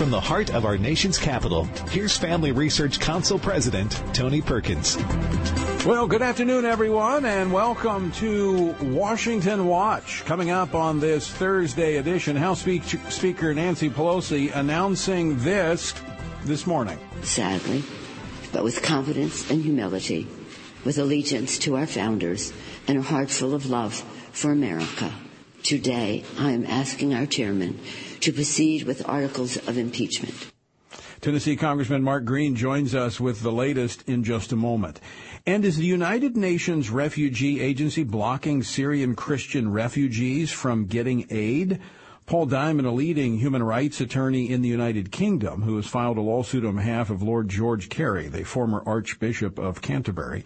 From the heart of our nation's capital, here's Family Research Council President Tony Perkins. Well, good afternoon, everyone, and welcome to Washington Watch. Coming up on this Thursday edition, House Speaker Nancy Pelosi announcing this this morning. Sadly, but with confidence and humility, with allegiance to our founders and a heart full of love for America. Today, I am asking our chairman to proceed with articles of impeachment. Tennessee Congressman Mark Green joins us with the latest in just a moment. And is the United Nations Refugee Agency blocking Syrian Christian refugees from getting aid? Paul Diamond, a leading human rights attorney in the United Kingdom, who has filed a lawsuit on behalf of Lord George Carey, the former Archbishop of Canterbury,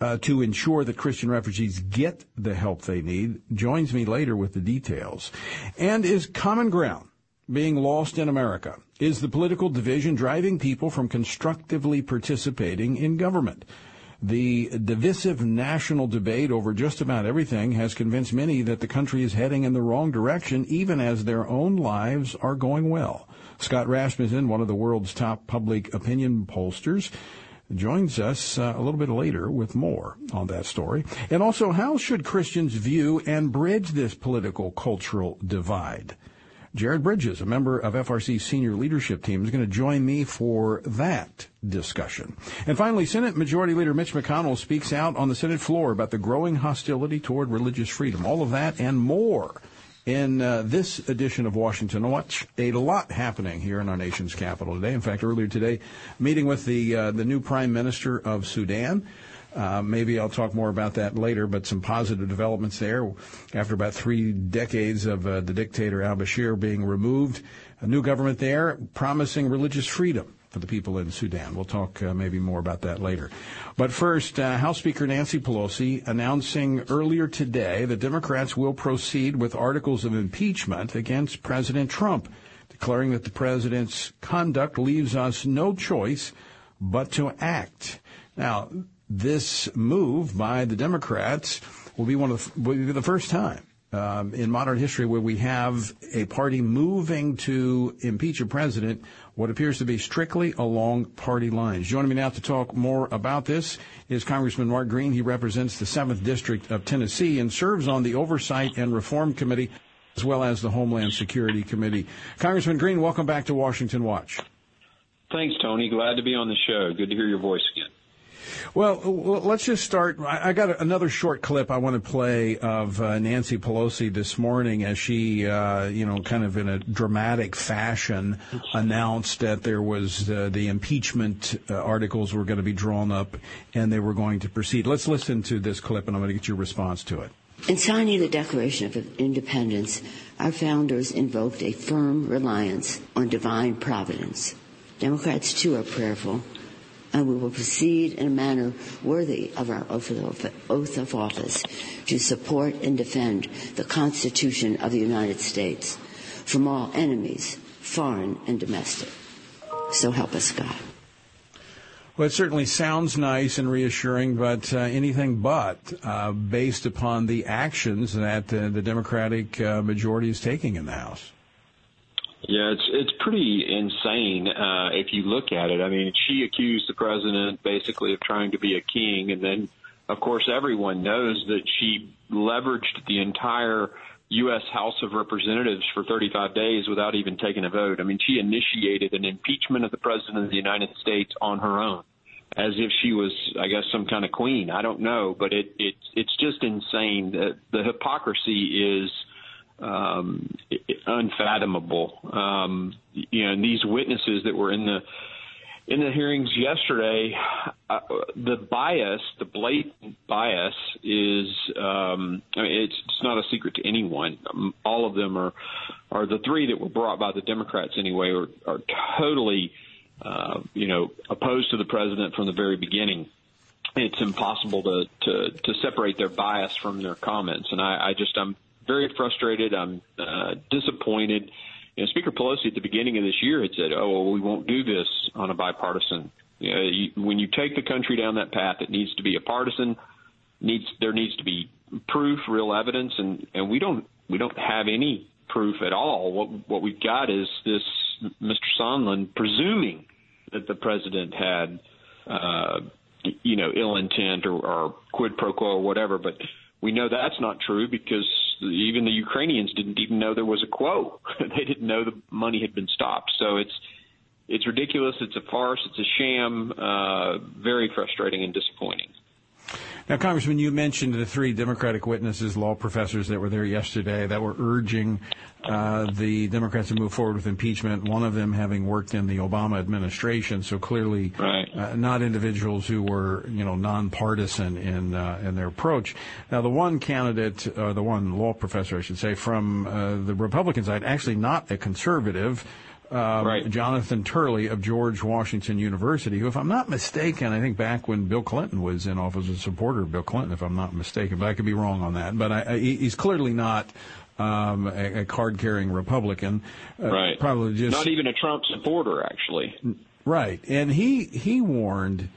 uh, to ensure that Christian refugees get the help they need, joins me later with the details. And is common ground being lost in America? Is the political division driving people from constructively participating in government? The divisive national debate over just about everything has convinced many that the country is heading in the wrong direction, even as their own lives are going well. Scott Rasmussen, one of the world's top public opinion pollsters, joins us uh, a little bit later with more on that story. And also, how should Christians view and bridge this political cultural divide? Jared Bridges, a member of FRC's senior leadership team, is going to join me for that discussion. And finally, Senate Majority Leader Mitch McConnell speaks out on the Senate floor about the growing hostility toward religious freedom. All of that and more in uh, this edition of Washington Watch, a lot happening here in our nation's capital today. In fact, earlier today, meeting with the uh, the new Prime Minister of Sudan. Uh, maybe I'll talk more about that later, but some positive developments there. After about three decades of uh, the dictator al Bashir being removed, a new government there promising religious freedom for the people in Sudan. We'll talk uh, maybe more about that later. But first, uh, House Speaker Nancy Pelosi announcing earlier today that Democrats will proceed with articles of impeachment against President Trump, declaring that the president's conduct leaves us no choice but to act. Now, this move by the Democrats will be one of the, will be the first time um, in modern history where we have a party moving to impeach a president what appears to be strictly along party lines. Joining me now to talk more about this is Congressman Mark Green. He represents the 7th District of Tennessee and serves on the Oversight and Reform Committee as well as the Homeland Security Committee. Congressman Green, welcome back to Washington Watch. Thanks, Tony. Glad to be on the show. Good to hear your voice again. Well, let's just start. I got another short clip I want to play of uh, Nancy Pelosi this morning as she, uh, you know, kind of in a dramatic fashion announced that there was uh, the impeachment uh, articles were going to be drawn up and they were going to proceed. Let's listen to this clip and I'm going to get your response to it. In signing the Declaration of Independence, our founders invoked a firm reliance on divine providence. Democrats, too, are prayerful and we will proceed in a manner worthy of our oath of office to support and defend the Constitution of the United States from all enemies, foreign and domestic. So help us God. Well, it certainly sounds nice and reassuring, but uh, anything but uh, based upon the actions that uh, the Democratic uh, majority is taking in the House. Yeah, it's it's pretty insane uh, if you look at it. I mean, she accused the president basically of trying to be a king, and then, of course, everyone knows that she leveraged the entire U.S. House of Representatives for 35 days without even taking a vote. I mean, she initiated an impeachment of the president of the United States on her own, as if she was, I guess, some kind of queen. I don't know, but it it it's just insane. The, the hypocrisy is um, unfathomable. Um, you know, and these witnesses that were in the in the hearings yesterday, uh, the bias, the blatant bias, is um, I mean, it's, it's not a secret to anyone. Um, all of them are are the three that were brought by the Democrats anyway are, are totally, uh, you know, opposed to the president from the very beginning. It's impossible to to, to separate their bias from their comments, and I, I just I'm very frustrated. I'm uh, disappointed. You know, Speaker Pelosi at the beginning of this year had said, "Oh, well, we won't do this on a bipartisan." You know, you, when you take the country down that path, it needs to be a partisan. Needs there needs to be proof, real evidence, and and we don't we don't have any proof at all. What what we've got is this Mr. Sondland, presuming that the president had, uh, you know, ill intent or, or quid pro quo or whatever. But we know that's not true because even the Ukrainians didn't even know there was a quo. they didn't know the money had been stopped. So it's it's ridiculous. It's a farce. It's a sham. Uh, very frustrating and disappointing. Now, Congressman, you mentioned the three Democratic witnesses, law professors that were there yesterday that were urging uh, the Democrats to move forward with impeachment. One of them having worked in the Obama administration, so clearly right. uh, not individuals who were, you know, nonpartisan in uh, in their approach. Now, the one candidate, uh, the one law professor, I should say, from uh, the Republican side, actually not a conservative um, right. Jonathan Turley of George Washington University, who, if I'm not mistaken, I think back when Bill Clinton was in office, was a supporter of Bill Clinton, if I'm not mistaken, but I could be wrong on that. But I, I, he's clearly not um, a, a card-carrying Republican. Uh, right. Probably just not even a Trump supporter, actually. Right, and he he warned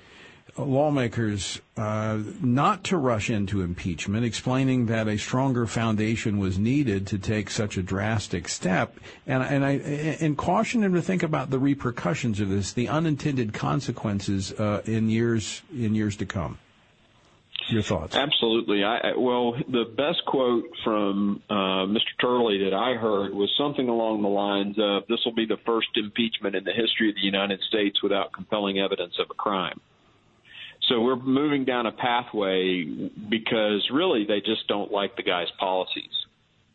lawmakers uh, not to rush into impeachment, explaining that a stronger foundation was needed to take such a drastic step, and and I and cautioned him to think about the repercussions of this, the unintended consequences uh, in years in years to come. Your thoughts? Absolutely. I, well, the best quote from uh, Mr. Turley that I heard was something along the lines of, "This will be the first impeachment in the history of the United States without compelling evidence of a crime." So we're moving down a pathway because really they just don't like the guy's policies.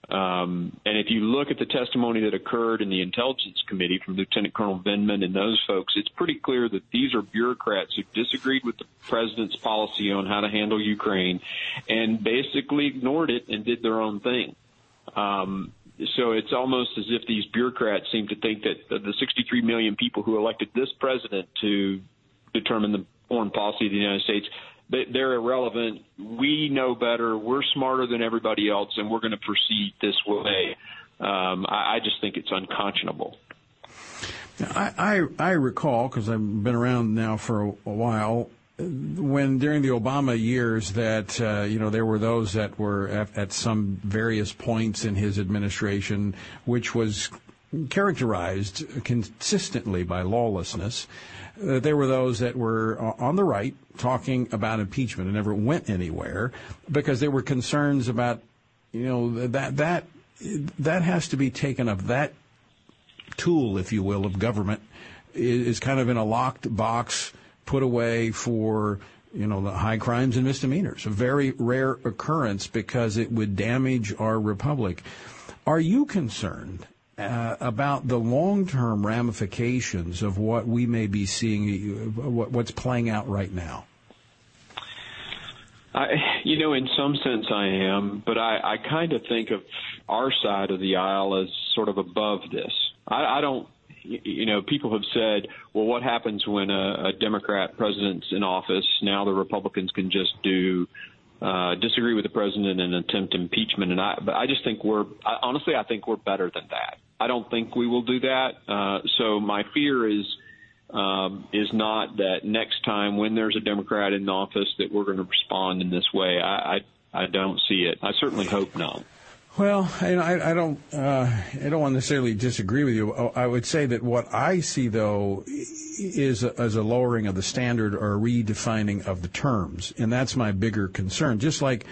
Um, and if you look at the testimony that occurred in the Intelligence Committee from Lieutenant Colonel Vindman and those folks, it's pretty clear that these are bureaucrats who disagreed with the president's policy on how to handle Ukraine and basically ignored it and did their own thing. Um, so it's almost as if these bureaucrats seem to think that the 63 million people who elected this president to determine the foreign policy of the United States. They're irrelevant. We know better. We're smarter than everybody else, and we're going to proceed this way. Um, I, I just think it's unconscionable. I, I, I recall, because I've been around now for a, a while, when during the Obama years that uh, you know there were those that were at, at, some various points in his administration, which was characterized consistently by lawlessness uh, there were those that were uh, on the right talking about impeachment and never went anywhere because there were concerns about, you know, that that that has to be taken up. That tool, if you will, of government is kind of in a locked box, put away for you know the high crimes and misdemeanors. A very rare occurrence because it would damage our republic. Are you concerned uh, about the long-term ramifications of what we may be seeing, what's playing out right now? I, you know, in some sense, I am, but I, I kind of think of our side of the aisle as sort of above this. I, I don't, you know, people have said, well, what happens when a, a Democrat president's in office? Now the Republicans can just do uh, disagree with the president and attempt impeachment. And I, but I just think we're I, honestly, I think we're better than that. I don't think we will do that. Uh, so my fear is um, is not that next time when there's a Democrat in office that we're going to respond in this way. I, I I don't see it. I certainly hope not. Well, I, I don't. Uh, I don't necessarily disagree with you. I would say that what I see, though, is a, is a lowering of the standard or a redefining of the terms, and that's my bigger concern. Just like,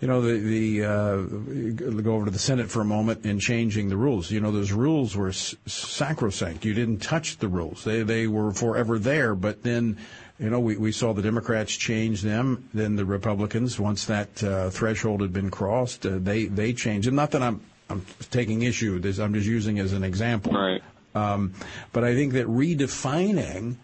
you know, the the uh, go over to the Senate for a moment and changing the rules. You know, those rules were sacrosanct. You didn't touch the rules. They they were forever there. But then you know, we, we saw the Democrats change them. Then the Republicans, once that uh, threshold had been crossed, uh, they they changed. And not that I'm I'm taking issue this. I'm just using as an example. Right. Um, but I think that redefining,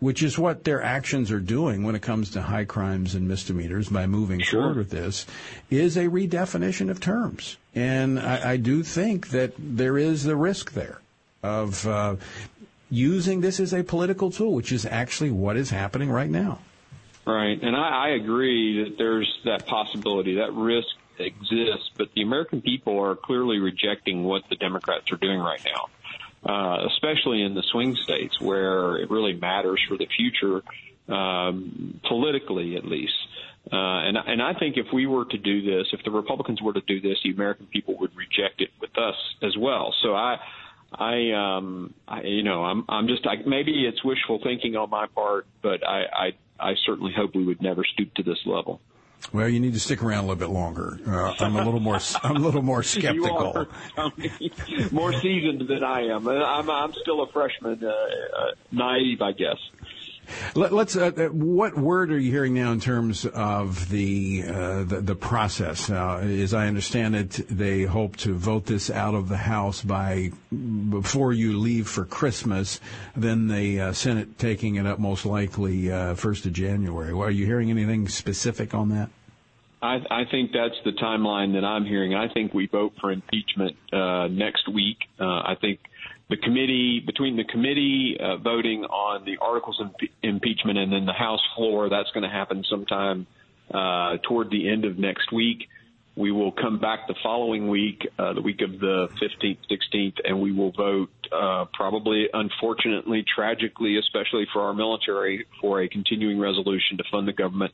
which is what their actions are doing when it comes to high crimes and misdemeanors by moving sure. forward with this, is a redefinition of terms. And I, I do think that there is the risk there of uh, using this as a political tool, which is actually what is happening right now. Right, and I, I agree that there's that possibility, that risk exists, but the American people are clearly rejecting what the Democrats are doing right now. Uh, especially in the swing states where it really matters for the future, um, politically at least. Uh, and, and I think if we were to do this, if the Republicans were to do this, the American people would reject it with us as well. So I, I, um, I, you know, I'm, I'm just, I, maybe it's wishful thinking on my part, but I, I, I certainly hope we would never stoop to this level. Well, you need to stick around a little bit longer. Uh, I'm a little more. I'm a little more skeptical. Are, more seasoned than I am. I'm. I'm still a freshman, uh, uh, naive, I guess. Let, us uh, uh, what word are you hearing now in terms of the uh, the, the, process? Uh, as I understand it, they hope to vote this out of the House by before you leave for Christmas. Then the uh, Senate taking it up most likely uh, first of January. Well, are you hearing anything specific on that? I, I think that's the timeline that I'm hearing. I think we vote for impeachment next week. I think the committee between the committee uh, voting on the articles of impeachment and then the House floor. That's going to happen sometime uh, toward the end of next week. We will come back the following week, uh, the week of the 15th, 16th, and we will vote, uh, probably, unfortunately, tragically, especially for our military, for a continuing resolution to fund the government.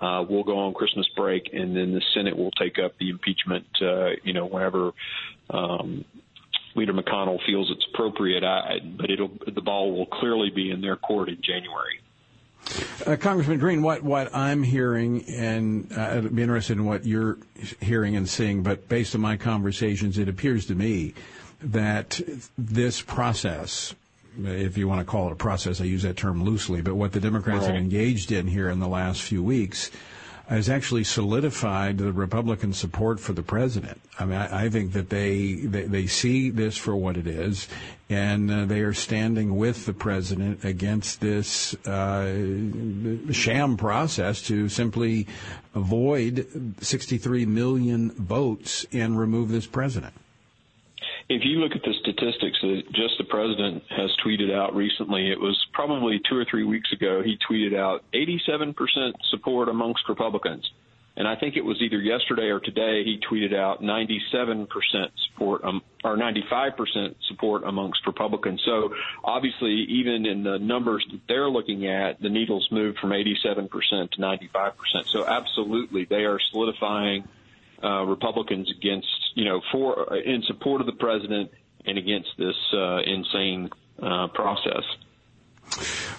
Uh, we'll go on Christmas break, and then the Senate will take up the impeachment, uh, you know, whenever um, Leader McConnell feels it's appropriate. I, but it'll the ball will clearly be in their court in January. Uh, Congressman Green, what, what I'm hearing, and uh, I'd be interested in what you're hearing and seeing, but based on my conversations, it appears to me that this process, if you want to call it a process, I use that term loosely, but what the Democrats right. have engaged in here in the last few weeks has actually solidified the Republican support for the president. I mean, I, I think that they, they, they see this for what it is, and uh, they are standing with the president against this uh, sham process to simply avoid 63 million votes and remove this president if you look at the statistics that just the president has tweeted out recently, it was probably two or three weeks ago, he tweeted out 87% support amongst Republicans. And I think it was either yesterday or today he tweeted out 97% support um, or 95% support amongst Republicans. So obviously, even in the numbers that they're looking at, the needle's moved from 87% to 95%. So absolutely, they are solidifying uh, Republicans against, you know, for in support of the president and against this uh, insane uh, process.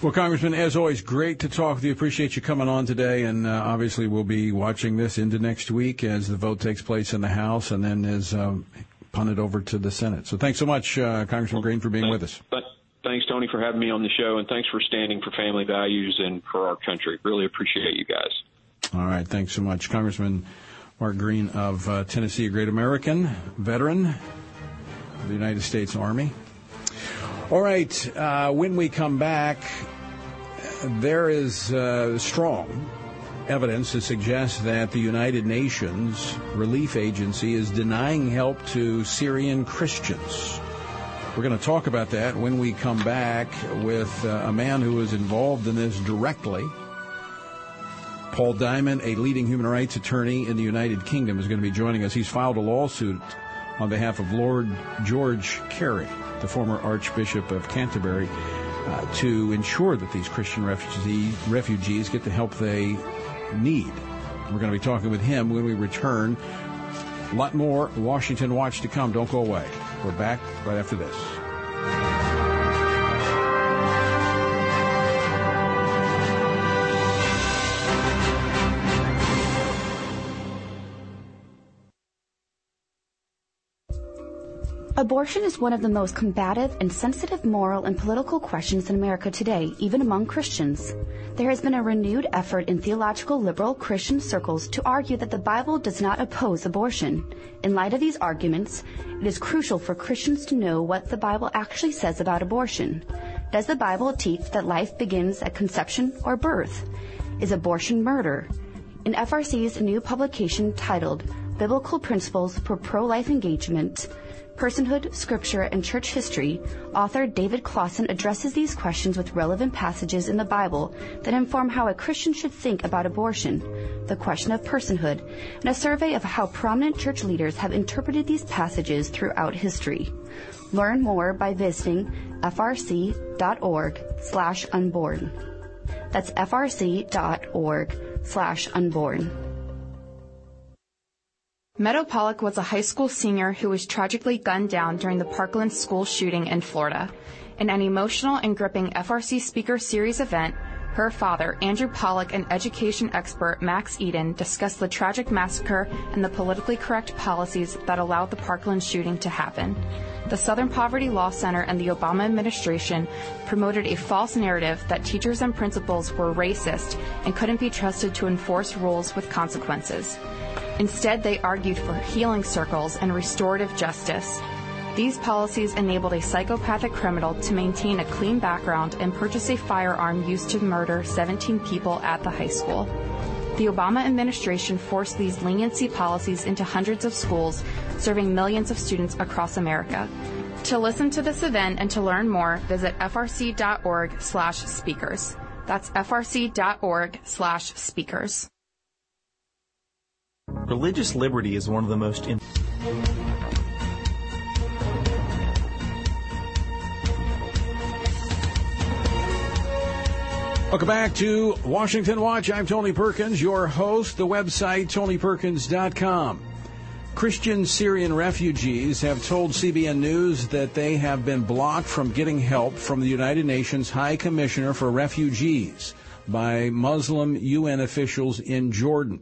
Well, Congressman, as always, great to talk with you. Appreciate you coming on today, and uh, obviously we'll be watching this into next week as the vote takes place in the House, and then is um, punted over to the Senate. So, thanks so much, uh, Congressman Green, for being with us. But thanks, Tony, for having me on the show, and thanks for standing for family values and for our country. Really appreciate you guys. All right, thanks so much, Congressman. Mark Green of uh, Tennessee, a great American, veteran of the United States Army. All right, uh, when we come back, there is uh, strong evidence to suggest that the United Nations Relief Agency is denying help to Syrian Christians. We're going to talk about that when we come back with uh, a man who is involved in this directly. Paul Diamond, a leading human rights attorney in the United Kingdom, is going to be joining us. He's filed a lawsuit on behalf of Lord George Carey, the former Archbishop of Canterbury, uh, to ensure that these Christian refugee, refugees get the help they need. We're going to be talking with him when we return. A lot more Washington Watch to come. Don't go away. We're back right after this. Abortion is one of the most combative and sensitive moral and political questions in America today, even among Christians. There has been a renewed effort in theological liberal Christian circles to argue that the Bible does not oppose abortion. In light of these arguments, it is crucial for Christians to know what the Bible actually says about abortion. Does the Bible teach that life begins at conception or birth? Is abortion murder? In FRC's new publication titled Biblical Principles for Pro-Life Engagement, Personhood, Scripture, and Church History, author David Closson addresses these questions with relevant passages in the Bible that inform how a Christian should think about abortion, the question of personhood, and a survey of how prominent church leaders have interpreted these passages throughout history. Learn more by visiting frc.org slash unborn. That's frc.org slash unborn. Meadow Pollack was a high school senior who was tragically gunned down during the Parkland school shooting in Florida. In an emotional and gripping FRC Speaker Series event, her father, Andrew Pollack, and education expert Max Eden discussed the tragic massacre and the politically correct policies that allowed the Parkland shooting to happen. The Southern Poverty Law Center and the Obama administration promoted a false narrative that teachers and principals were racist and couldn't be trusted to enforce rules with consequences. Instead, they argued for healing circles and restorative justice. These policies enabled a psychopathic criminal to maintain a clean background and purchase a firearm used to murder 17 people at the high school. The Obama administration forced these leniency policies into hundreds of schools, serving millions of students across America. To listen to this event and to learn more, visit frc.org/speakers. That's frc.org/speakers. Religious liberty is one of the most. In- Welcome back to Washington Watch. I'm Tony Perkins, your host. The website, tonyperkins.com. Christian Syrian refugees have told CBN News that they have been blocked from getting help from the United Nations High Commissioner for Refugees by Muslim UN officials in Jordan.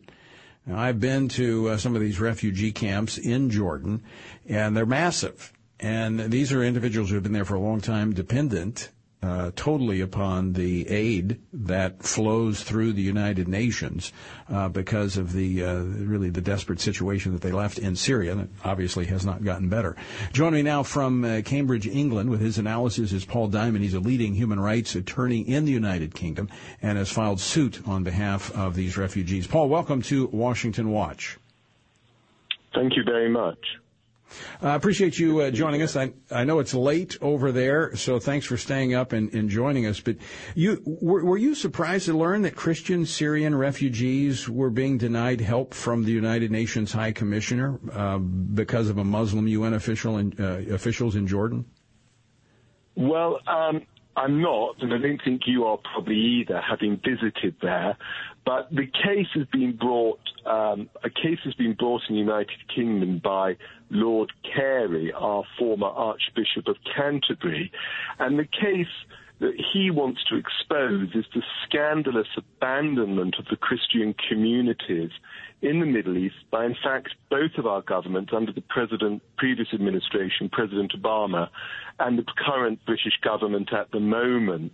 Now, I've been to uh, some of these refugee camps in Jordan, and they're massive. And these are individuals who have been there for a long time, dependent uh, totally upon the aid that flows through the United Nations uh, because of the uh, really the desperate situation that they left in Syria. That obviously has not gotten better. Joining me now from uh, Cambridge, England, with his analysis is Paul Diamond. He's a leading human rights attorney in the United Kingdom and has filed suit on behalf of these refugees. Paul, welcome to Washington Watch. Thank you very much. I uh, appreciate you uh, joining us. I, I know it's late over there, so thanks for staying up and, and joining us. But you were, were, you surprised to learn that Christian Syrian refugees were being denied help from the United Nations High Commissioner uh, because of a Muslim UN official in, uh, officials in Jordan? Well, um, I'm not, and I don't think you are probably either, having visited there. But the case has been brought, um, a case has been brought in the United Kingdom by Lord Carey, our former Archbishop of Canterbury, and the case that he wants to expose is the scandalous abandonment of the Christian communities in the Middle East by, in fact, both of our governments under the president, previous administration, President Obama, and the current British government at the moment.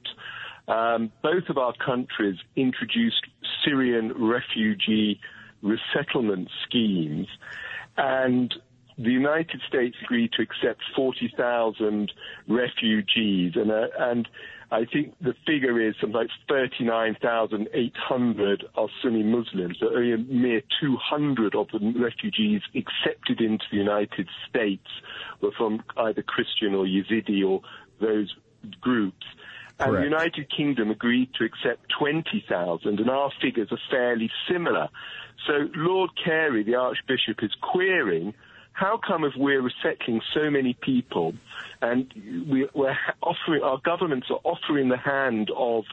Um, both of our countries introduced Syrian refugee resettlement schemes, and the United States agreed to accept 40,000 refugees, and, uh, and I think the figure is something like 39,800 are Sunni Muslims. So only a mere 200 of the refugees accepted into the United States were from either Christian or Yazidi or those groups. And the United Kingdom agreed to accept 20,000, and our figures are fairly similar. So Lord Carey, the Archbishop, is querying how come if we're resettling so many people and we, are offering, our governments are offering the hand of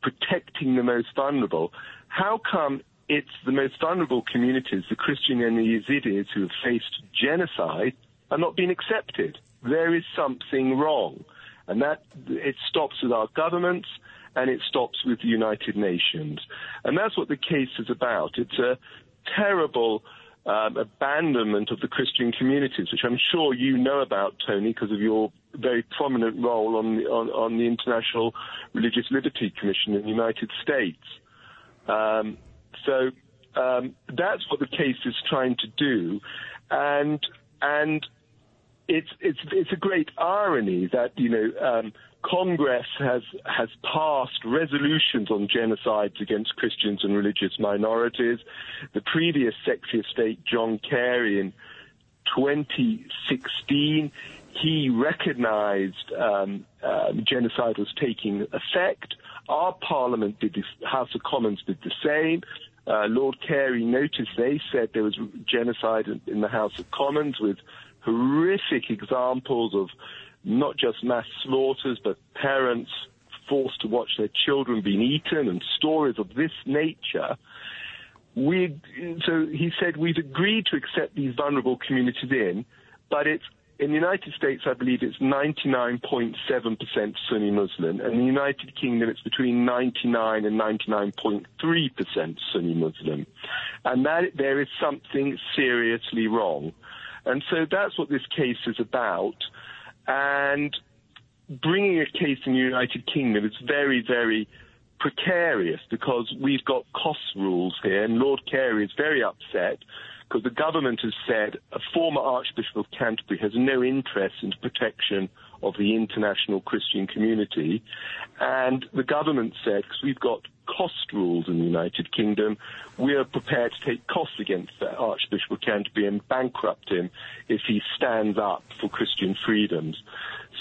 protecting the most vulnerable, how come it's the most vulnerable communities, the Christian and the Yazidis who have faced genocide, are not being accepted? There is something wrong. And that, it stops with our governments and it stops with the United Nations. And that's what the case is about. It's a terrible um, abandonment of the Christian communities, which I'm sure you know about, Tony, because of your very prominent role on the, on, on the International Religious Liberty Commission in the United States. Um, so um, that's what the case is trying to do, and and it's it's it's a great irony that you know um, Congress has has passed resolutions on genocides against Christians and religious minorities. The previous Secretary of State, John Kerry, in 2016, he recognized um, um, genocide was taking effect. Our Parliament did this, House of Commons did the same. Uh, Lord Carey noticed they said there was genocide in, in the House of Commons with horrific examples of not just mass slaughters, but parents forced to watch their children being eaten and stories of this nature. we so he said we've agreed to accept these vulnerable communities in, but it's in the United States, I believe it's 99.7% Sunni Muslim, and in the United Kingdom, it's between 99 and 99.3% Sunni Muslim, and that there is something seriously wrong, and so that's what this case is about, and bringing a case in the United Kingdom is very, very precarious because we've got cost rules here, and Lord Carey is very upset because the government has said a former Archbishop of Canterbury has no interest in protection of the international Christian community. And the government said, because we've got cost rules in the United Kingdom, we are prepared to take costs against the Archbishop of Canterbury and bankrupt him if he stands up for Christian freedoms.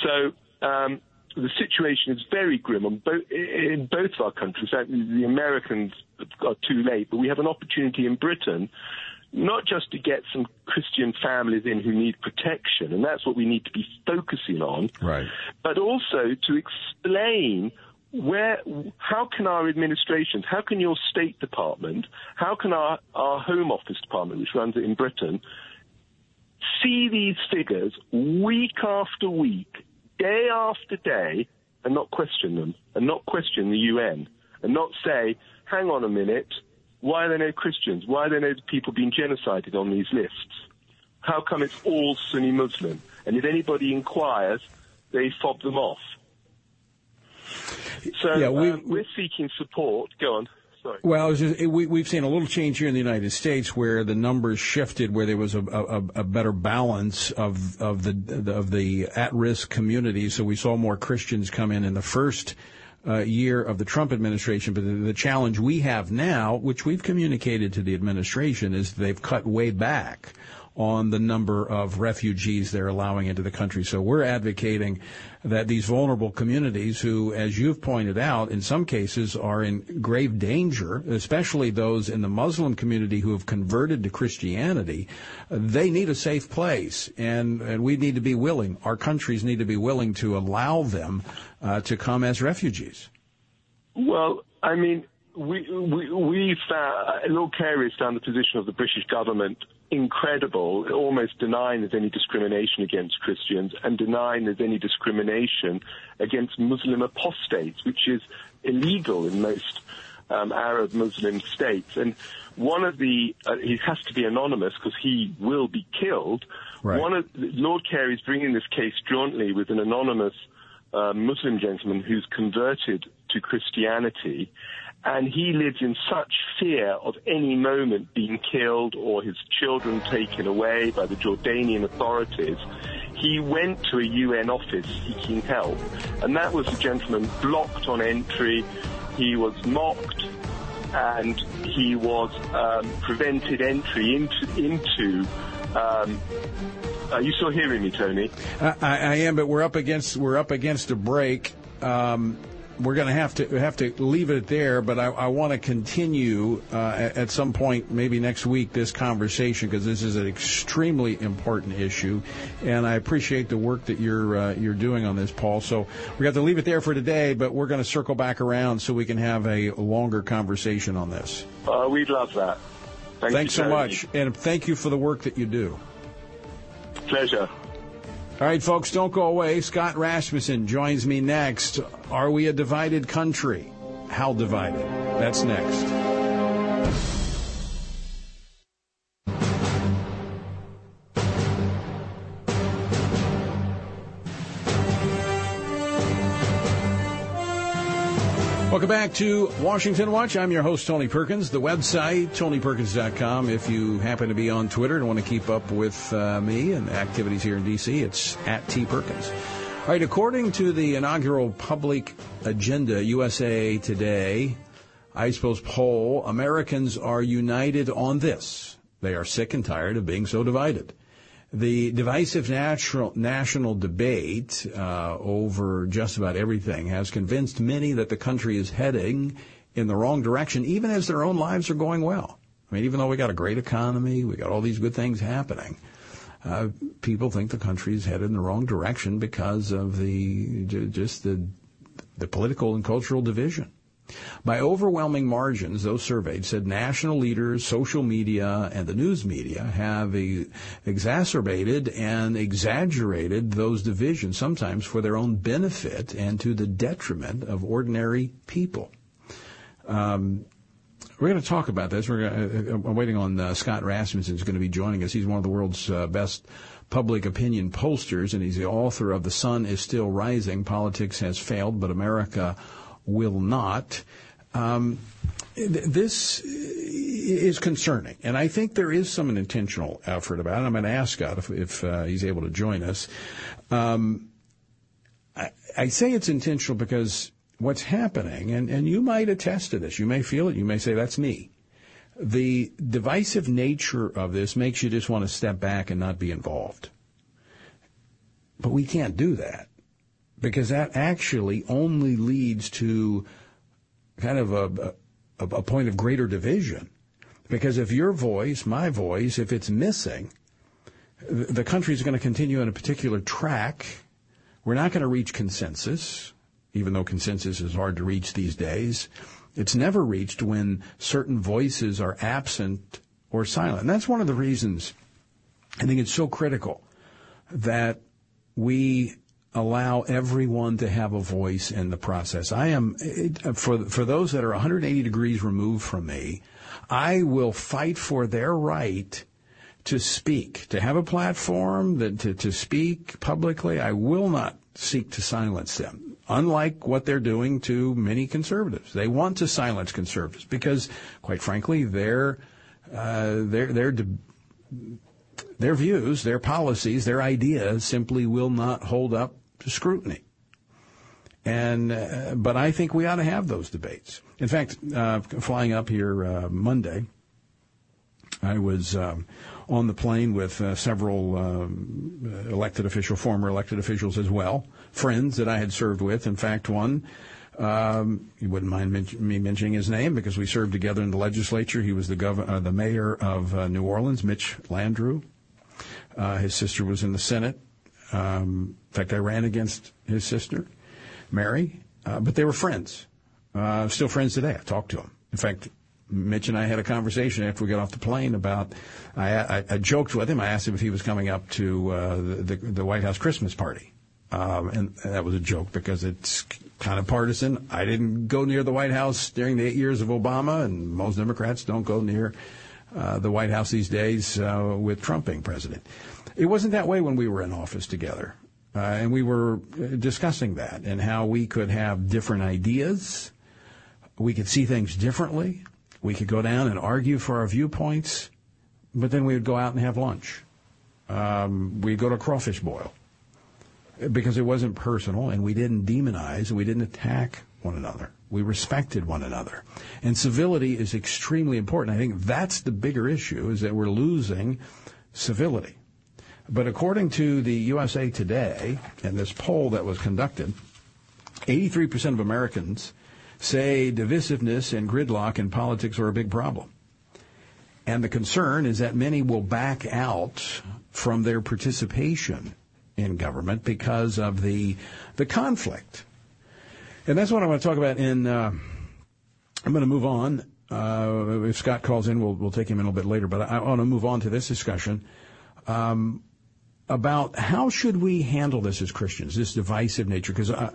So um, the situation is very grim on bo- in both of our countries. The Americans are too late, but we have an opportunity in Britain not just to get some Christian families in who need protection, and that's what we need to be focusing on, right. but also to explain where, how can our administrations, how can your State Department, how can our, our Home Office Department, which runs it in Britain, see these figures week after week, day after day, and not question them, and not question the UN, and not say, hang on a minute, why are there no Christians? Why are there no people being genocided on these lists? How come it's all Sunni Muslim? And if anybody inquires, they fob them off. So yeah, we, um, we're seeking support. Go on. Sorry. Well, just, we, we've seen a little change here in the United States where the numbers shifted, where there was a, a, a better balance of of the of the at risk communities. So we saw more Christians come in in the first uh, year of the Trump administration. But the, the, challenge we have now, which we've communicated to the administration, is they've cut way back on the number of refugees they're allowing into the country. So we're advocating that these vulnerable communities who, as you've pointed out, in some cases are in grave danger, especially those in the Muslim community who have converted to Christianity, they need a safe place. And, and we need to be willing, our countries need to be willing to allow them uh, to come as refugees. Well, I mean, we, we, we found, Lord Carey found the position of the British government incredible, almost denying there's any discrimination against Christians and denying there's any discrimination against Muslim apostates, which is illegal in most um, Arab Muslim states. And one of the, uh, he has to be anonymous because he will be killed. Right. One of Lord Carey is bringing this case jointly with an anonymous uh, Muslim gentleman who's converted to Christianity and he lives in such fear of any moment being killed or his children taken away by the Jordanian authorities. He went to a UN office seeking help, and that was a gentleman blocked on entry. He was mocked, and he was um, prevented entry into into. Um, are you still hearing me, Tony? I, I, am, but we're up against we're up against a break. Um, we're going to have to have to leave it there, but I, I want to continue uh, at, at, some point, maybe next week, this conversation because this is an extremely important issue, and I appreciate the work that you're uh, you're doing on this, Paul. So we got to leave it there for today, but we're going to circle back around so we can have a longer conversation on this. Uh, we'd love that. Thank Thanks so much, and thank you for the work that you do. Pleasure. All right, folks, don't go away. Scott Rasmussen joins me next. Are we a divided country? How divided? That's next. Back to Washington Watch. I'm your host, Tony Perkins. The website, tonyperkins.com. If you happen to be on Twitter and want to keep up with uh, me and activities here in D.C., it's at T. Perkins. All right, according to the inaugural Public Agenda USA Today, Ipsos poll, Americans are united on this. They are sick and tired of being so divided. The divisive national, national debate uh, over just about everything has convinced many that the country is heading in the wrong direction, even as their own lives are going well. I mean, even though we got a great economy, we got all these good things happening, uh, people think the country is headed in the wrong direction because of the just the the political and cultural division. By overwhelming margins, those surveyed said national leaders, social media, and the news media have exacerbated and exaggerated those divisions, sometimes for their own benefit and to the detriment of ordinary people. Um, we're going to talk about this. We're going uh, I'm waiting on uh, Scott Rasmussen who's going to be joining us. He's one of the world's uh, best public opinion pollsters, and he's the author of The Sun is Still Rising. Politics has failed, but America will not. Um, this is concerning, and I think there is some intentional effort about it. I'm going to ask Scott if, if uh, he's able to join us. Um, I, I, say it's intentional because what's happening, and, and you might attest to this, you may feel it, you may say, that's me. The divisive nature of this makes you just want to step back and not be involved. But we can't do that because that actually only leads to kind of a, a, a point of greater division. Because if your voice, my voice, if it's missing, the country is going to continue on a particular track. We're not going to reach consensus, even though consensus is hard to reach these days. It's never reached when certain voices are absent or silent. And that's one of the reasons I think it's so critical that we allow everyone to have a voice in the process. I am for for those that are 180 degrees removed from me, I will fight for their right to speak, to have a platform, that to, to speak publicly. I will not seek to silence them. Unlike what they're doing to many conservatives, they want to silence conservatives because, quite frankly, their uh, their their their views, their policies, their ideas simply will not hold up to scrutiny. And uh, but I think we ought to have those debates. In fact, uh, flying up here uh, Monday, I was um, on the plane with uh, several um, elected officials, former elected officials as well, friends that I had served with. In fact, one. Um, you wouldn't mind men- me mentioning his name because we served together in the legislature. He was the governor, uh, the mayor of uh, New Orleans, Mitch Landrieu. his sister was in the Senate. Um, in fact, I ran against his sister, Mary, uh, but they were friends. Uh, still friends today. I talked to them. In fact, Mitch and I had a conversation after we got off the plane about. I, I, I joked with him. I asked him if he was coming up to uh, the, the, the White House Christmas party, um, and that was a joke because it's kind of partisan. I didn't go near the White House during the eight years of Obama, and most Democrats don't go near uh, the White House these days uh, with Trump being president. It wasn't that way when we were in office together. Uh, and we were uh, discussing that and how we could have different ideas. We could see things differently. We could go down and argue for our viewpoints, but then we would go out and have lunch. Um, we'd go to crawfish boil because it wasn't personal and we didn't demonize and we didn't attack one another. We respected one another. And civility is extremely important. I think that's the bigger issue is that we're losing civility. But according to the USA Today and this poll that was conducted, 83% of Americans say divisiveness and gridlock in politics are a big problem. And the concern is that many will back out from their participation in government because of the the conflict. And that's what I want to talk about in uh, I'm going to move on. Uh, if Scott calls in, we'll, we'll take him in a little bit later. But I, want to move on to this discussion. Um, about how should we handle this as Christians, this divisive nature, because I,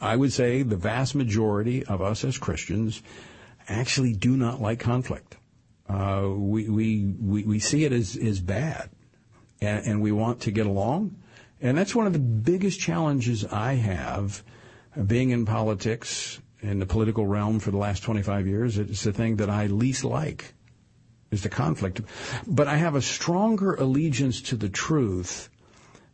I would say the vast majority of us as Christians actually do not like conflict. Uh, we, we, we, we see it as, as bad, and, and we want to get along. And that's one of the biggest challenges I have being in politics, in the political realm for the last 25 years. It's the thing that I least like is the conflict. But I have a stronger allegiance to the truth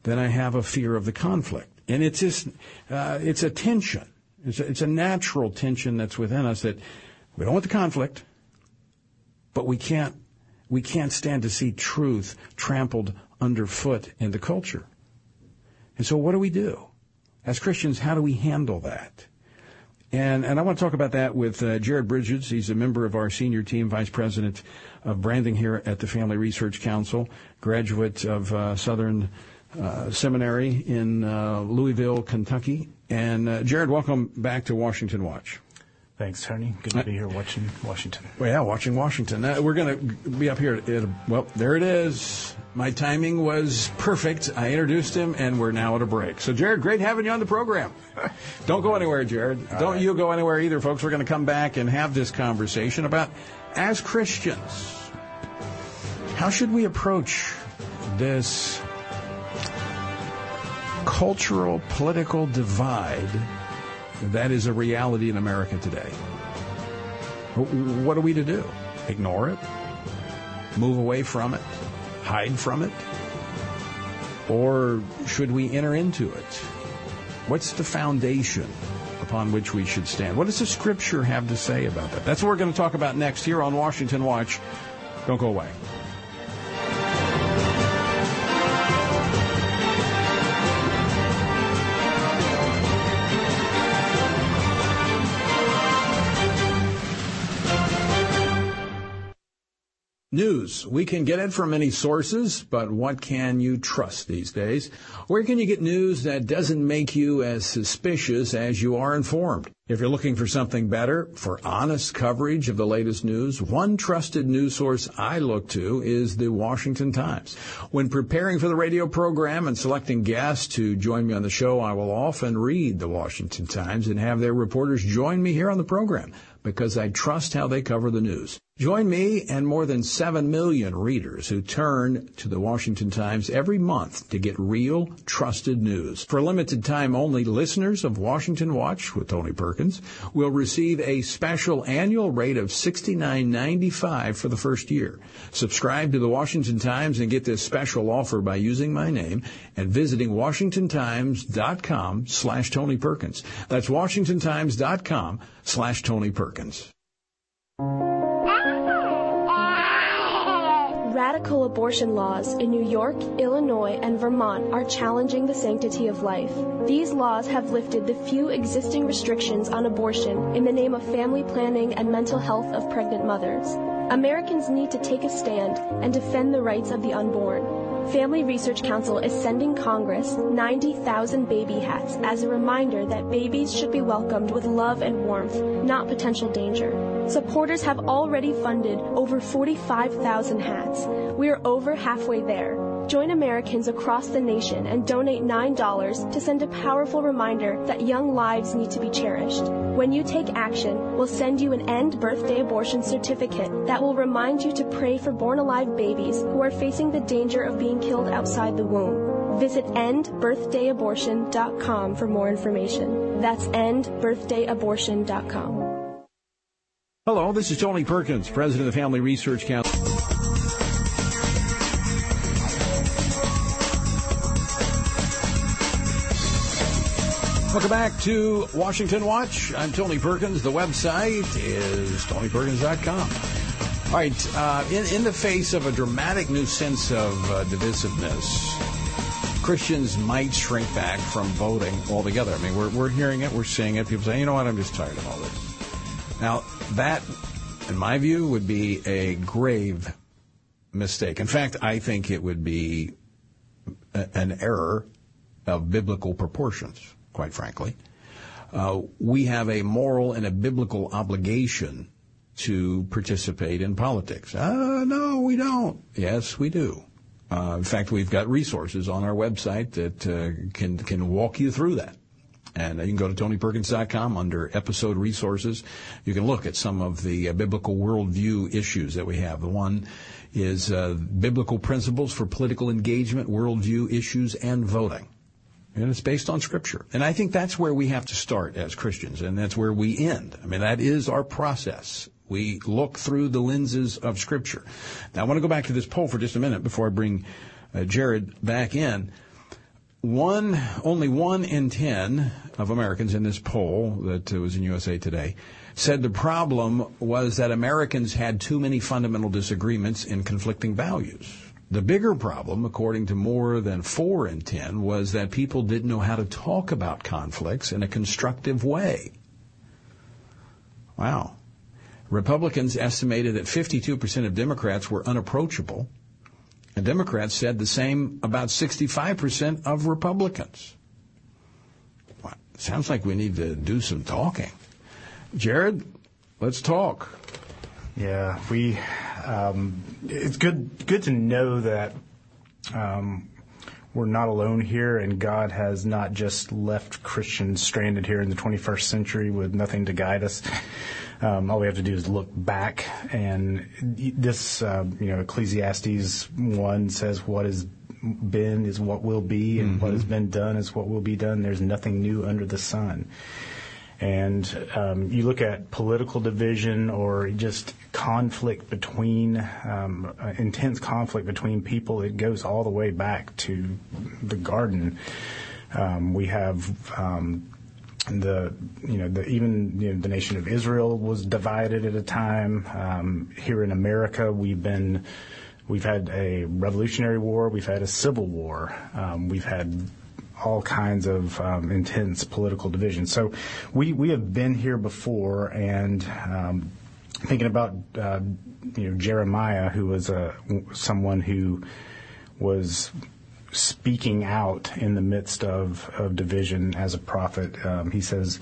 then I have a fear of the conflict. And it's just, uh, it's a tension. It's a, it's a natural tension that's within us that we don't want the conflict, but we can't, we can't stand to see truth trampled underfoot in the culture. And so what do we do? As Christians, how do we handle that? And, and I want to talk about that with uh, Jared Bridges. He's a member of our senior team, vice president of branding here at the Family Research Council, graduate of uh, Southern uh, seminary in uh, Louisville, Kentucky. And uh, Jared, welcome back to Washington Watch. Thanks, Tony. Good to be here watching Washington. Well, yeah, watching Washington. Uh, we're going to be up here. At, well, there it is. My timing was perfect. I introduced him, and we're now at a break. So, Jared, great having you on the program. Don't go anywhere, Jared. All Don't right. you go anywhere either, folks. We're going to come back and have this conversation about, as Christians, how should we approach this cultural, political divide that is a reality in America today. What are we to do? Ignore it? Move away from it? Hide from it? Or should we enter into it? What's the foundation upon which we should stand? What does the scripture have to say about that? That's what we're going to talk about next here on Washington Watch. Don't go away. News. We can get it from many sources, but what can you trust these days? Where can you get news that doesn't make you as suspicious as you are informed? If you're looking for something better, for honest coverage of the latest news, one trusted news source I look to is the Washington Times. When preparing for the radio program and selecting guests to join me on the show, I will often read the Washington Times and have their reporters join me here on the program because I trust how they cover the news. Join me and more than 7 million readers who turn to the Washington Times every month to get real, trusted news. For a limited time only, listeners of Washington Watch with Tony Perkins will receive a special annual rate of $69.95 for the first year. Subscribe to the Washington Times and get this special offer by using my name and visiting washingtontimes.com slash Tony Perkins. That's washingtontimes.com slash Tony Perkins. Radical abortion laws in New York, Illinois, and Vermont are challenging the sanctity of life. These laws have lifted the few existing restrictions on abortion in the name of family planning and mental health of pregnant mothers. Americans need to take a stand and defend the rights of the unborn. Family Research Council is sending Congress 90,000 baby hats as a reminder that babies should be welcomed with love and warmth, not potential danger. Supporters have already funded over 45,000 hats. We are over halfway there. Join Americans across the nation and donate $9 to send a powerful reminder that young lives need to be cherished. When you take action, we'll send you an End Birthday Abortion certificate that will remind you to pray for born alive babies who are facing the danger of being killed outside the womb. Visit endbirthdayabortion.com for more information. That's endbirthdayabortion.com. Hello, this is Tony Perkins, President of Family Research Council. Welcome back to Washington Watch. I'm Tony Perkins. The website is tonyperkins.com. All right, uh, in, in the face of a dramatic new sense of uh, divisiveness, Christians might shrink back from voting altogether. I mean, we're, we're hearing it, we're seeing it. People say, you know what, I'm just tired of all this. Now, that, in my view, would be a grave mistake. In fact, I think it would be a, an error of biblical proportions, quite frankly. Uh, we have a moral and a biblical obligation to participate in politics. Uh, no, we don't. Yes, we do. Uh, in fact, we've got resources on our website that uh, can can walk you through that. And you can go to TonyPerkins.com under episode resources. You can look at some of the uh, biblical worldview issues that we have. The one is uh, biblical principles for political engagement, worldview issues, and voting. And it's based on Scripture. And I think that's where we have to start as Christians, and that's where we end. I mean, that is our process. We look through the lenses of Scripture. Now, I want to go back to this poll for just a minute before I bring uh, Jared back in one, only one in ten of Americans in this poll that was in USA Today said the problem was that Americans had too many fundamental disagreements in conflicting values. The bigger problem, according to more than four in ten, was that people didn't know how to talk about conflicts in a constructive way. Wow. Republicans estimated that 52% of Democrats were unapproachable and Democrats said the same about 65% of Republicans. Well, sounds like we need to do some talking. Jared, let's talk. Yeah, we. Um, it's good good to know that um, we're not alone here, and God has not just left Christians stranded here in the 21st century with nothing to guide us. Um, all we have to do is look back, and this, uh, you know, Ecclesiastes one says, "What has been is what will be, and mm-hmm. what has been done is what will be done. There's nothing new under the sun." And um, you look at political division or just conflict between, um, uh, intense conflict between people, it goes all the way back to the garden. Um, we have um, the you know the even you know, the nation of Israel was divided at a time. Um, here in America, we've been we've had a revolutionary war, we've had a civil war, um, we've had all kinds of um, intense political division. So we we have been here before, and um, thinking about uh, you know Jeremiah, who was a someone who was speaking out in the midst of, of division as a prophet. Um, he says.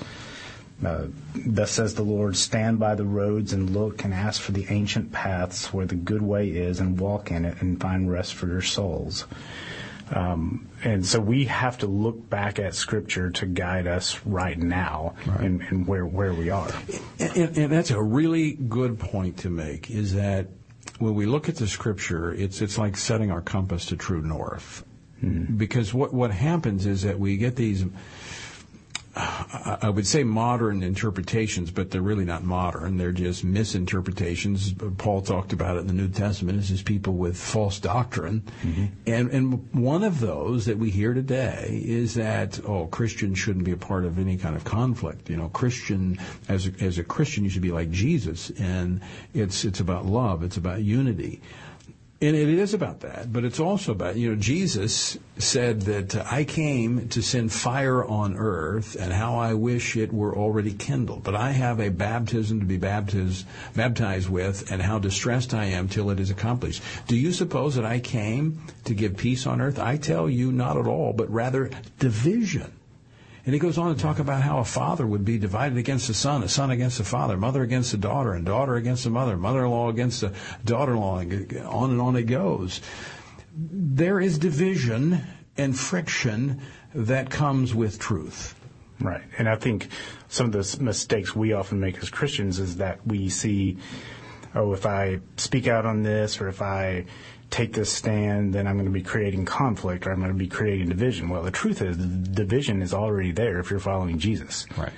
Uh, Thus says the Lord, stand by the roads and look and ask for the ancient paths where the good way is and walk in it and find rest for your souls. Um, and so we have to look back at Scripture to guide us right now. And, and, where where we are. And, and, that's a really good point to make. Is that when we look at the Scripture, it's it's like setting our compass to true north. Mm-hmm. Because what what happens is that we get these I would say modern interpretations, but they're really not modern. They're just misinterpretations. Paul talked about it in the New Testament. It's just people with false doctrine. Mm-hmm. And, and one of those that we hear today is that, oh, Christians shouldn't be a part of any kind of conflict. You know, Christian, as a, as a Christian, you should be like Jesus. And it's, it's about love. It's about unity. And it is about that, but it's also about, you know, Jesus said that I came to send fire on earth and how I wish it were already kindled. But I have a baptism to be baptized, baptized with and how distressed I am till it is accomplished. Do you suppose that I came to give peace on earth? I tell you not at all, but rather division. And he goes on to talk about how a father would be divided against a son, a son against a father, mother against a daughter, and daughter against a mother, mother-in-law against a daughter-in-law, and on and on it goes. There is division and friction that comes with truth. Right. And I think some of the mistakes we often make as Christians is that we see, oh, if I speak out on this or if I take this stand, then I'm going to be creating conflict or I'm going to be creating division. Well, the truth is, the division is already there if you're following Jesus. Right.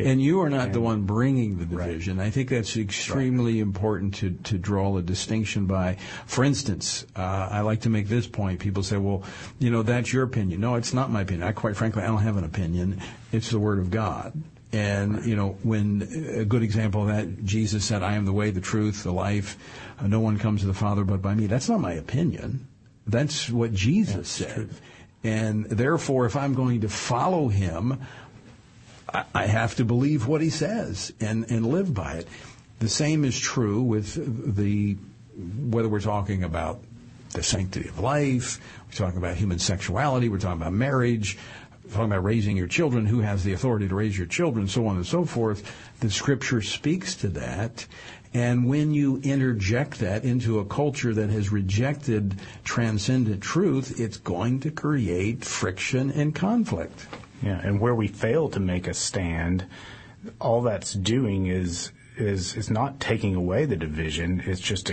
and you are not and, the one bringing the division. Right. I think that's extremely right. important to, to draw a distinction by. For instance, uh, I like to make this point. People say, well, you know, that's your opinion. No, it's not my opinion. I quite frankly, I don't have an opinion. It's the Word of God. And, you know, when a good example of that, Jesus said, I am the way, the truth, the life. Uh, no one comes to the Father but by me. That's not my opinion. That's what Jesus That's said. True. And therefore, if I'm going to follow him, I, I have to believe what he says and, and live by it. The same is true with the, whether we're talking about the sanctity of life, we're talking about human sexuality, we're talking about marriage, talking about raising your children, who has the authority to raise your children, so on and so forth. The scripture speaks to that. And when you interject that into a culture that has rejected transcendent truth, it's going to create friction and conflict. Yeah, and where we fail to make a stand, all that's doing is is is not taking away the division. It's just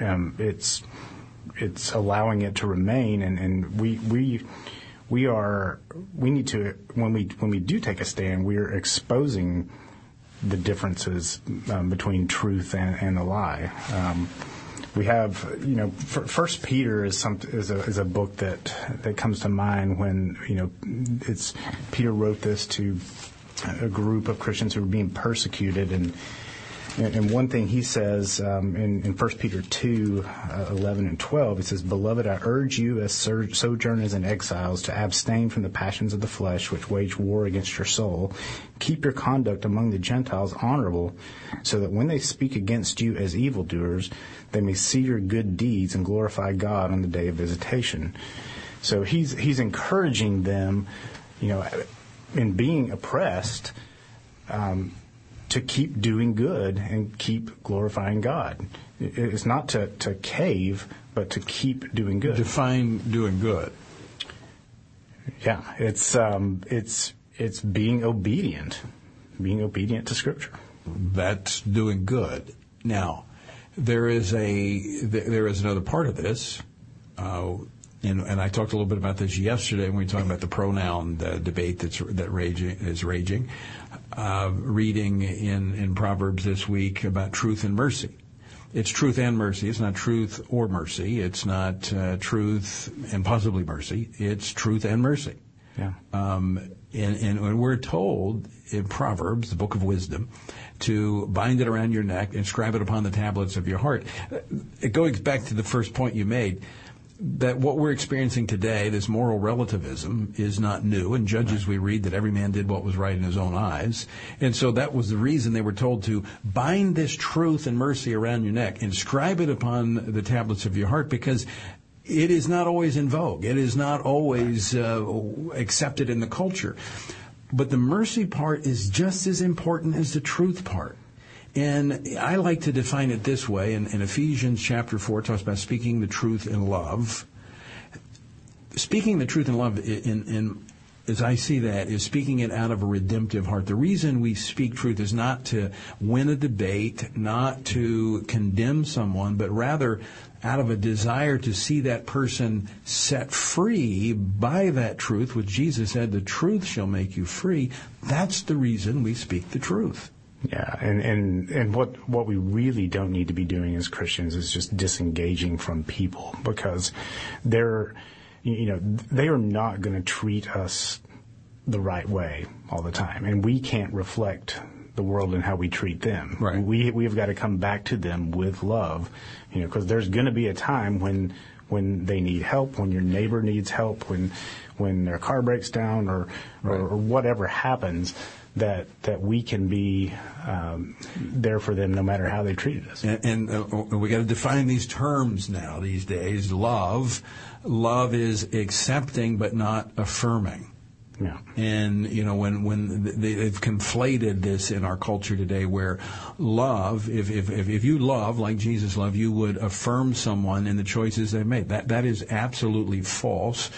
um, it's it's allowing it to remain, and, and we we we are we need to when we when we do take a stand, we are exposing the differences um, between truth and, and the lie. Um, we have, you know, First Peter is some is a is a book that that comes to mind when you know it's Peter wrote this to a group of Christians who were being persecuted and and one thing he says um, in, in 1 Peter 2, uh, 11 and 12, he says, Beloved, I urge you as sojourners and exiles to abstain from the passions of the flesh which wage war against your soul. Keep your conduct among the Gentiles honorable, so that when they speak against you as evildoers, they may see your good deeds and glorify God on the day of visitation. So he's, he's encouraging them, you know, in being oppressed, um, to keep doing good and keep glorifying God. It's not to, to cave, but to keep doing good. Define doing good. Yeah, it's um, it's it's being obedient, being obedient to Scripture. That's doing good. Now, there is a there is another part of this, uh, and, and, I talked a little bit about this yesterday when we were talking about the pronoun the debate that's that raging is raging. Uh, reading in in Proverbs this week about truth and mercy. It's truth and mercy. It's not truth or mercy. It's not uh, truth and possibly mercy. It's truth and mercy. Yeah. Um, and, and we're told in Proverbs, the book of wisdom, to bind it around your neck, and inscribe it upon the tablets of your heart. It goes back to the first point you made that what we're experiencing today, this moral relativism, is not new. In Judges, right. we read that every man did what was right in his own eyes. And so that was the reason they were told to bind this truth and mercy around your neck, inscribe it upon the tablets of your heart, because it is not always in vogue. It is not always uh, accepted in the culture. But the mercy part is just as important as the truth part. And I like to define it this way. In, in Ephesians chapter 4, it talks about speaking the truth in love. Speaking the truth in love, in, in, as I see that, is speaking it out of a redemptive heart. The reason we speak truth is not to win a debate, not to condemn someone, but rather out of a desire to see that person set free by that truth, which Jesus said, the truth shall make you free. That's the reason we speak the truth. Yeah, and, and, and what, what we really don't need to be doing as Christians is just disengaging from people because they're, you know, they are not going to treat us the right way all the time. And we can't reflect the world and how we treat them. Right. We, we've got to come back to them with love, you know, because there's going to be a time when, when they need help, when your neighbor needs help, when, when their car breaks down or, right. or, or whatever happens that that we can be um, there for them no matter how they treated us. And, and uh, we got to define these terms now these days. Love, love is accepting but not affirming. Yeah. And you know when when they've conflated this in our culture today, where love, if if if you love like Jesus loved, you would affirm someone in the choices they made. That that is absolutely false.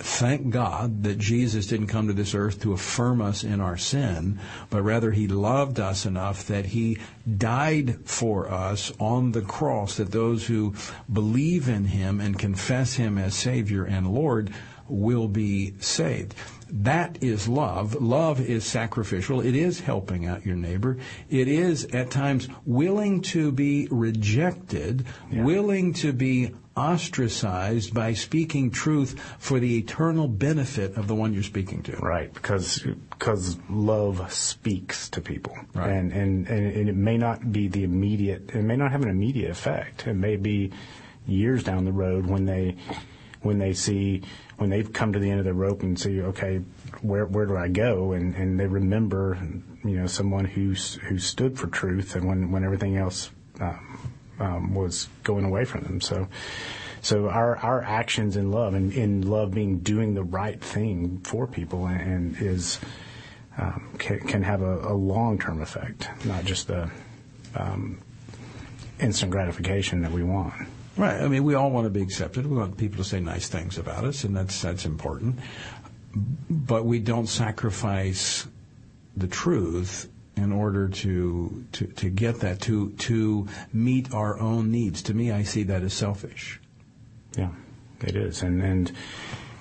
Thank God that Jesus didn't come to this earth to affirm us in our sin, but rather he loved us enough that he died for us on the cross, that those who believe in him and confess him as Savior and Lord will be saved. That is love. Love is sacrificial. It is helping out your neighbor. It is at times willing to be rejected, yeah. willing to be ostracized by speaking truth for the eternal benefit of the one you're speaking to. Right, because because love speaks to people, right. and, and and it may not be the immediate. It may not have an immediate effect. It may be years down the road when they when they see when they've come to the end of the rope and see okay where where do I go and and they remember you know someone who's who stood for truth and when when everything else um, um, was going away from them. So, so our our actions in love and in love being doing the right thing for people and, and is um, can, can, have a, a long term effect, not just the um, instant gratification that we want. Right. I mean, we all want to be accepted. We want people to say nice things about us, and that's that's important. But we don't sacrifice the truth in order to, to, to get that, to, to meet our own needs. To me, I see that as selfish. Yeah, it is. And, and,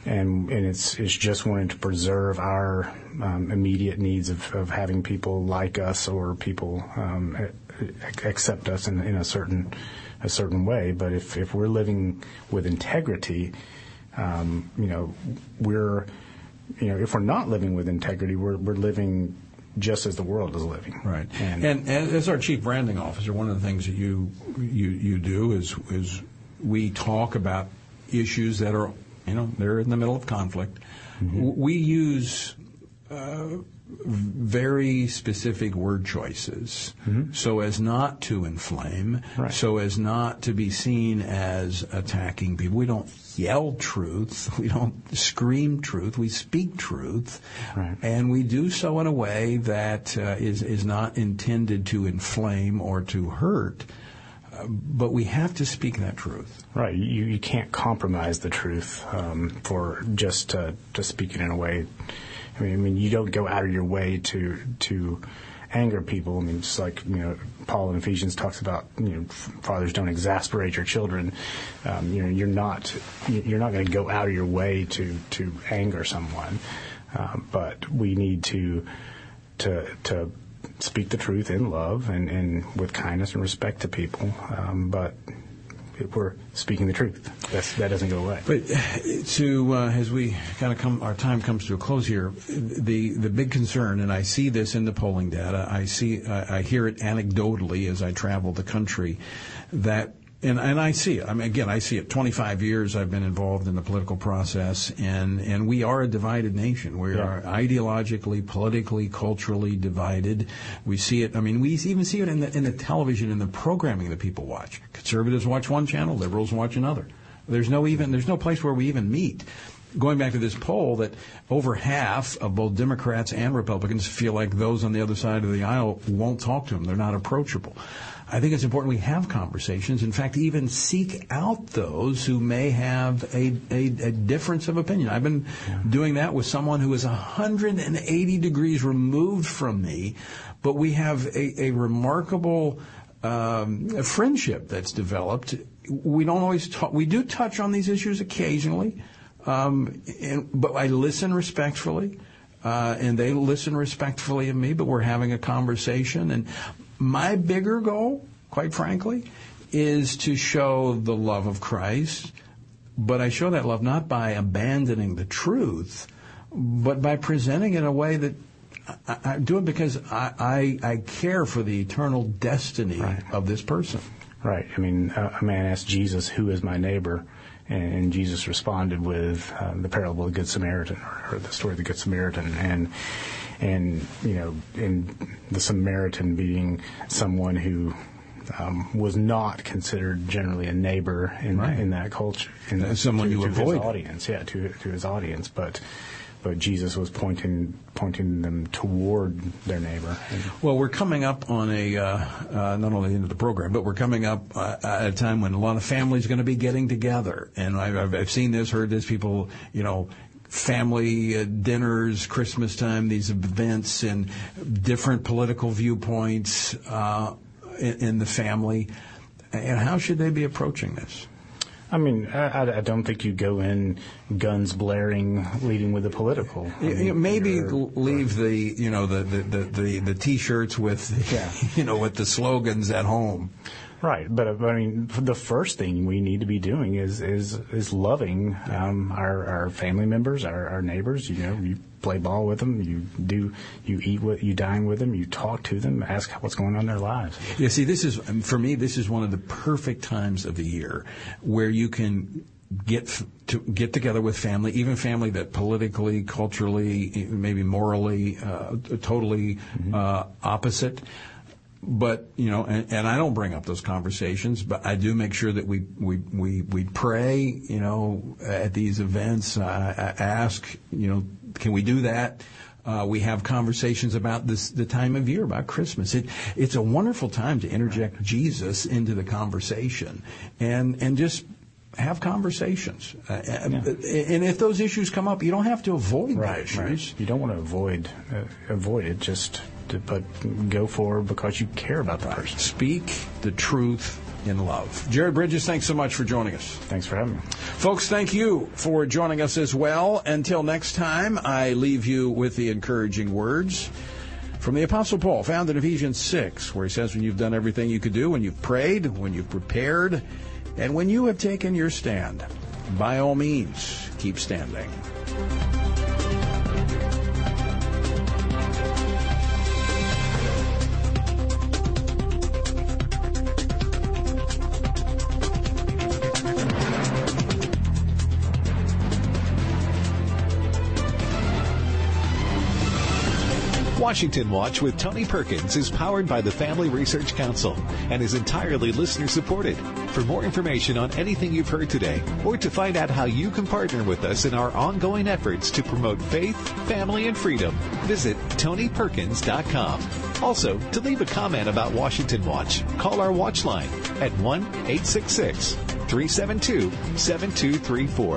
and, and it's, it's just wanting to preserve our um, immediate needs of, of having people like us or people um, accept us in, in a certain, a certain way. But if, if we're living with integrity, um, you know, we're, you know, if we're not living with integrity, we're, we're living just as the world is living. Right. And, and, as our chief branding officer, one of the things that you you you do is is we talk about issues that are you know they're in the middle of conflict. Mm-hmm. We use uh, very specific word choices mm-hmm. so as not to inflame, right. so as not to be seen as attacking people. We don't yell truth, we don't scream truth, we speak truth, right. and we do so in a way that uh, is is not intended to inflame or to hurt. Uh, but we have to speak that truth. Right. You, you can't compromise the truth um, for just to, to speak it in a way I mean, I mean, you don't go out of your way to to anger people. I mean, just like you know, Paul in Ephesians talks about, you know, fathers don't exasperate your children. Um, you know, you're not you're not going to go out of your way to to anger someone, um, but we need to to to speak the truth in love and, and with kindness and respect to people. Um, but we're speaking the truth. That's, that doesn't go away. But to uh, as we kind of come, our time comes to a close here. The the big concern, and I see this in the polling data. I see, I hear it anecdotally as I travel the country, that and and I see it. I mean, again, I see it. 25 years I've been involved in the political process, and and we are a divided nation. We yeah. are ideologically, politically, culturally divided. We see it. I mean, we even see it in the in the television in the programming that people watch. Conservatives watch one channel, liberals watch another. There's no even there's no place where we even meet going back to this poll that over half of both Democrats and Republicans feel like those on the other side of the aisle won't talk to them. They're not approachable. I think it's important we have conversations. In fact, even seek out those who may have a, a, a difference of opinion. I've been yeah. doing that with someone who is 180 degrees removed from me, but we have a, a remarkable um, a friendship that's developed. We don't always talk. We do touch on these issues occasionally, um, and, but I listen respectfully. Uh, and they listen respectfully of me, but we're having a conversation. And my bigger goal, quite frankly, is to show the love of Christ, but I show that love not by abandoning the truth, but by presenting it in a way that I, I do it because I, I, I, care for the eternal destiny right. of this person. Right. I mean, a man asked Jesus, "Who is my neighbor?" and Jesus responded with uh, the parable of the Good Samaritan, or, the story of the Good Samaritan, and and you know, in the Samaritan being someone who um, was not considered generally a neighbor in right. in that culture, in someone to, you to avoid his audience, yeah, to to his audience, but but Jesus was pointing pointing them toward their neighbor. Well, we're coming up on a uh, uh, not only the end of the program, but we're coming up uh, at a time when a lot of families are going to be getting together, and I've, I've seen this, heard this. People, you know, family uh, dinners, Christmas time, these events, and different political viewpoints uh, in, in, the family. And how should they be approaching this? I mean, I, I, don't think you go in guns blaring, leading with the political. I mean, maybe leave the you know the the the, the, the t-shirts with yeah. you know with the slogans at home. Right, but I mean, the first thing we need to be doing is is is loving um, our our family members, our, our neighbors. You know, you play ball with them, you do you eat with, you dine with them, you talk to them, ask what's going on in their lives. Yeah, see, this is for me. This is one of the perfect times of the year where you can get to get together with family, even family that politically, culturally, maybe morally, uh, totally mm-hmm. uh, opposite but you know, and, and, I don't bring up those conversations, but I do make sure that we we we, we pray. You know, at these events, I, I ask, you know, can we do that? Uh, we have conversations about this the time of year about Christmas. It it's a wonderful time to interject Jesus into the conversation and and just have conversations. Uh, yeah. And if those issues come up, you don't have to avoid right, issues. Right. You don't want to avoid uh, avoid it. Just but go for because you care about the person. Speak the truth in love. Jared Bridges, thanks so much for joining us. Thanks for having me. Folks, thank you for joining us as well. Until next time, I leave you with the encouraging words from the Apostle Paul, found in Ephesians 6, where he says, When you've done everything you could do, when you've prayed, when you've prepared, and when you have taken your stand, by all means, keep standing. Washington Watch with Tony Perkins is powered by the Family Research Council and is entirely listener supported. For more information on anything you've heard today, or to find out how you can partner with us in our ongoing efforts to promote faith, family, and freedom, visit TonyPerkins.com. Also, to leave a comment about Washington Watch, call our watch line at 1 866 372 7234.